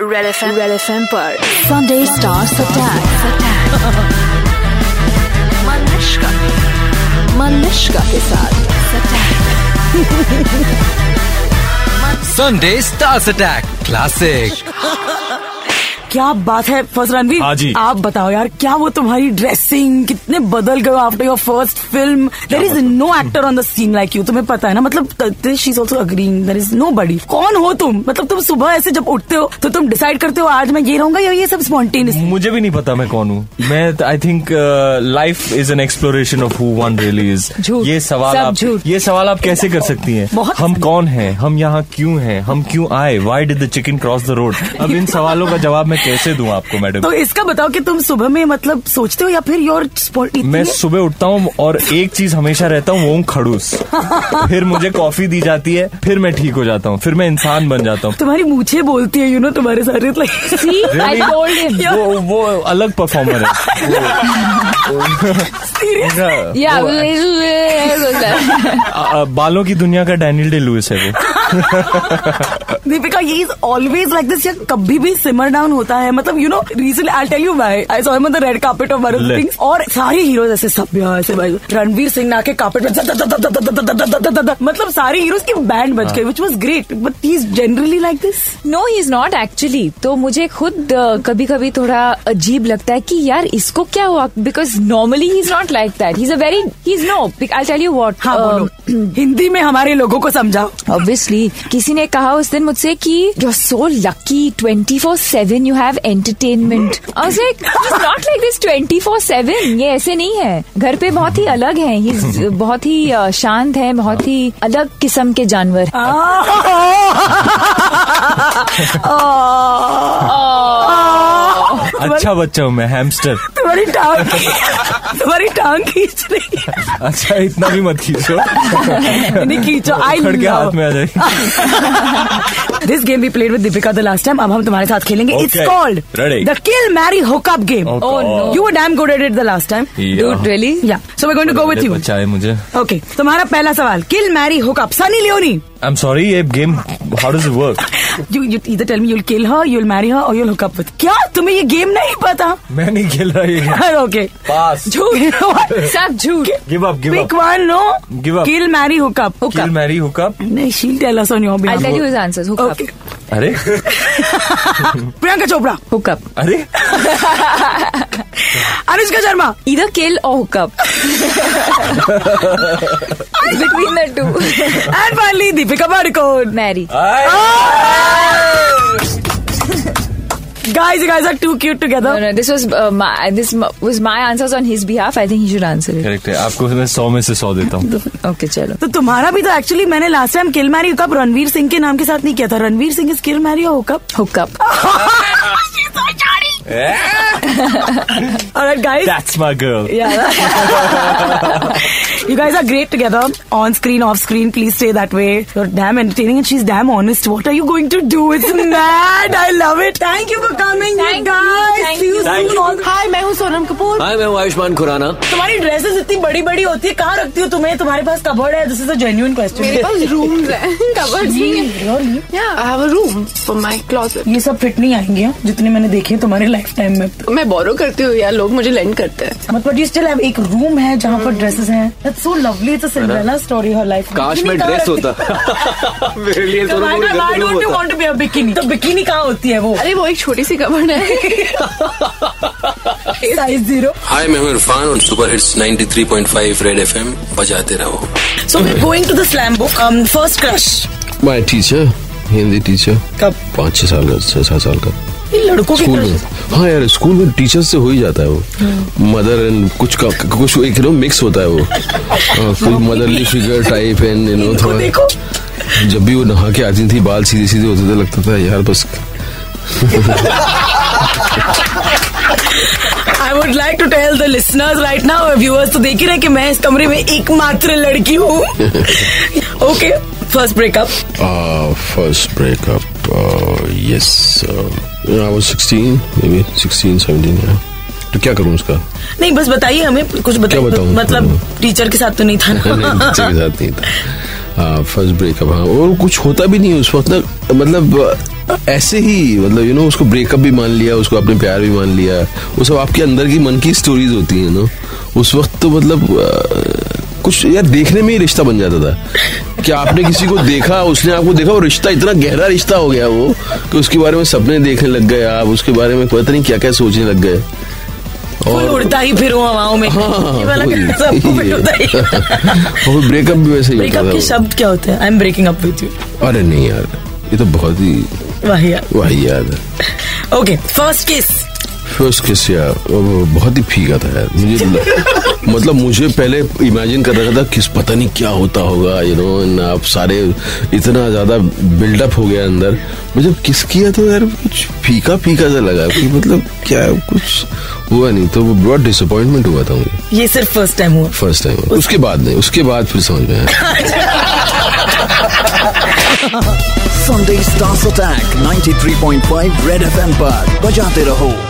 Red F M red F M पर Sunday stars attack Manushka Manushka के साथ Sunday Stars Attack Classic. क्या बात है फ़र्स्ट रणवीर? हाँ जी। आप बताओ यार क्या वो तुम्हारी ड्रेसिंग कितने बदल गए after your first film there is no actor on the scene like you तुम्हें पता है ना? मतलब she is also agreeing there is no buddy कौन हो तुम? मतलब तुम सुबह ऐसे जब उठते हो तो तुम डिसाइड करते हो आज मैं ये रहूँगा या ये सब स्पॉन्टेनियस मुझे भी नहीं पता मैं कौन हूँ। मैं I think life is an exploration of who one really is ये सवाल आप ये सवाल आप कैसे कर सकती हैं? हम कौन हैं? हम यहाँ क्यों हैं? हम क्यों आए? Why did the chicken cross the road अब इन सवालों का जवाब मैं कैसे दूँ आपको मैडम? तो इसका बताओ कि तुम सुबह में मतलब सोचते हो या फिर योर मैं सुबह उठता हूँ और एक चीज़ हमेशा रहता हूँ वो हूँ खड़ूस। फिर मुझे कॉफ़ी दी जाती है फिर मैं ठीक हो जाता हूँ फिर मैं इंसान बन जाता हूँ। तुम्हारी मुझे बोलती है यू नो तुम्हारे सारे like- See, I told him. वो वो अलग परफॉर्मर है। बालों की दुनिया का डैनियल डे लुइस है वो दीपिका ये इज़ ऑलवेज लाइक दिस कभी भी सिमर डाउन होता है मतलब you know regent I tell you my I saw the red carpet of Varun Singh और सारे हीरो ऐसे सब ऐसे रणवीर सिंह ना के कार्पेट में मतलब सारे हीरोज की बैंड बज गई which was great but he is generally like this no he is not actually तो मुझे खुद कभी कभी थोड़ा अजीब लगता है कि यार इसको क्या हुआ because normally he is not like that he is a very he is no I tell you what हाँ बोलो। हिंदी में हमारे लोगों को समझाओ। ऑब्वियसली किसी ने कहा उस दिन मुझसे कि you are so lucky twenty four seven you have entertainment not like this twenty four seven ये ऐसे नहीं है। घर पे बहुत ही अलग है ही बहुत ही शांत है बहुत ही अलग किस्म के जानवर। अच्छा बच्चा हूँ मैं हैमस्टर तुम्हारी टांग तुम्हारी टांग खींच रही है। अच्छा इतना भी मत खींचो। नहीं खींचो। आई के हाथ में आ जाएगी। This game we played with Deepika the last time अब हम तुम्हारे साथ खेलेंगे। It's called the kill marry hookup game Oh, God. You were damn good at it the last time Yeah. Really yeah so we going to go with you बच्चा है मुझे। Okay तुम्हारा पहला सवाल kill marry hookup Sunny Leone I am sorry ये game how does it work you you either tell me you'll kill her you'll marry her or you'll hook up with क्या? तुम्हें ये गेम नहीं पता? मैं नहीं खेल रहा ओके पास झूठ सब झूठ। Give up give pick one no Give up. Kill marry hookup kill marry hookup नहीं she'll tell us on your I tell you his answers अरे। प्रियंका चोपड़ा। हुक अप अरे। अनुष्का शर्मा। इधर kill और hook up. Between the two. And finally Deepika Padukone Marry. Guys you guys are too cute together No, no, this was uh, my this was my answers on his behalf. I think he should answer it. Correct है आपको मैं सौ में से सौ देता हूँ Okay, चलो. तो तुम्हारा भी तो एक्चुअली मैंने last time kill marry hookup Ranveer Singh के नाम के साथ नहीं किया था Ranveer Singh is kill marry hookup Up. Alright guys That's my girl. Yeah. you guys are great together. On screen, off screen. Please stay that way. You're damn entertaining and she's damn honest. What are you going to do? It's mad. I love it. Thank you for coming, you Thank you. guys. Thank See you you. soon. All- Hi, मैं हूँ सोनम कपूर हाय मैं हूँ आयुष्मान खुराना तुम्हारी dresses इतनी बड़ी बड़ी होती है कहाँ रखती हो तुम्हें तुम्हारे पास कबर्ड है this is a genuine question pass rooms है cupboards नहीं है yeah I have a room for my closet ये सब फिट नहीं आएँगे हाँ, जितने मैंने देखे तुम्हारे लाइफ टाइम में मैं बोरो करती हूँ यार लोग मुझे लेंड करते हैं। मतलब यू स्टिल हैव एक रूम है जहाँ पर ड्रेसेस हैं। That's so lovely it's a Cinderella story her life काश मैं ड्रेस होता। मेरे लिए तो you होता want to be a bikini? तो बिकिनी कहाँ होती है वो? अरे वो एक छोटी सी कबर्ड है। साइज़ ज़ीरो हाय मैं हूँ इरफान और सुपर हिट्स 93.5 रेड एफएम बजाते रहो। So we going to the slam book first crush my teacher Hindi teacher कब? पाँच छह साल का छह सात साल का। ये लड़कों के स्कूल में। हाँ यार स्कूल में टीचर से हो ही जाता है वो। मदर एंड कुछ का कुछ एक नो मिक्स होता है वो। कोई motherly figure type and you know थोड़ा जब भी वो नहा के आती थी बाल सीधे सीधे होते थे लगता था यार बस I would like to tell the listeners right now viewers तो देख ही रहे कि मैं इस कमरे में एकमात्र लड़की हूँ। Okay first breakup first breakup yes I was 16 maybe 16 maybe 16, 17 yeah. तो क्या करूँ उसका? नहीं बस बताइए हमें कुछ बताइए बताऊँ? मतलब टीचर के साथ तो नहीं था नहीं ना बच्चे के साथ नहीं था। फ़र्स्ट ब्रेकअप हाँ और कुछ होता भी नहीं उस वक्त ना मतलब ऐसे ही मतलब यू नो उसको ब्रेकअप भी मान लिया उसको अपने प्यार भी मान लिया वो सब आपके अंदर की मन की स्टोरीज होती है नो उस वक्त तो मतलब अ, कुछ यार देखने में ही रिश्ता बन जाता था। कि आपने किसी को देखा? उसने आपको देखा? वो रिश्ता इतना गहरा रिश्ता हो गया वो कि उसके बारे में सपने देखने लग गए आप उसके बारे में पता नहीं क्या क्या सोचने लग गए। कोई उड़ता ही फिर हवाओं में। हाँ, और ब्रेकअप भी वैसे ही ब्रेकअप के शब्द क्या होते हैं? I am breaking up with you अरे नहीं यार ये तो बहुत ही वाहिया वही याद है ओके फ़र्स्ट किस फ़र्स्ट किस यार बहुत ही फीका था यार। मुझे मतलब मुझे पहले इमेजिन कर रखा था किस पता नहीं क्या होता होगा यू नो आप सारे इतना ज़्यादा बिल्डअप हो गया अंदर। मैं जब किस किया तो यार कुछ फीका फीका सा लगा कि मतलब क्या कुछ हुआ नहीं। तो वो बहुत डिसअपॉइंटमेंट हुआ था मुझे। ये सिर्फ़ फ़र्स्ट टाइम हुआ। फ़र्स्ट टाइम उसके बाद नहीं उसके बाद फिर समझ में आया। Sunday Stars Attack 93.5 Red FM पर। बजाते रहो।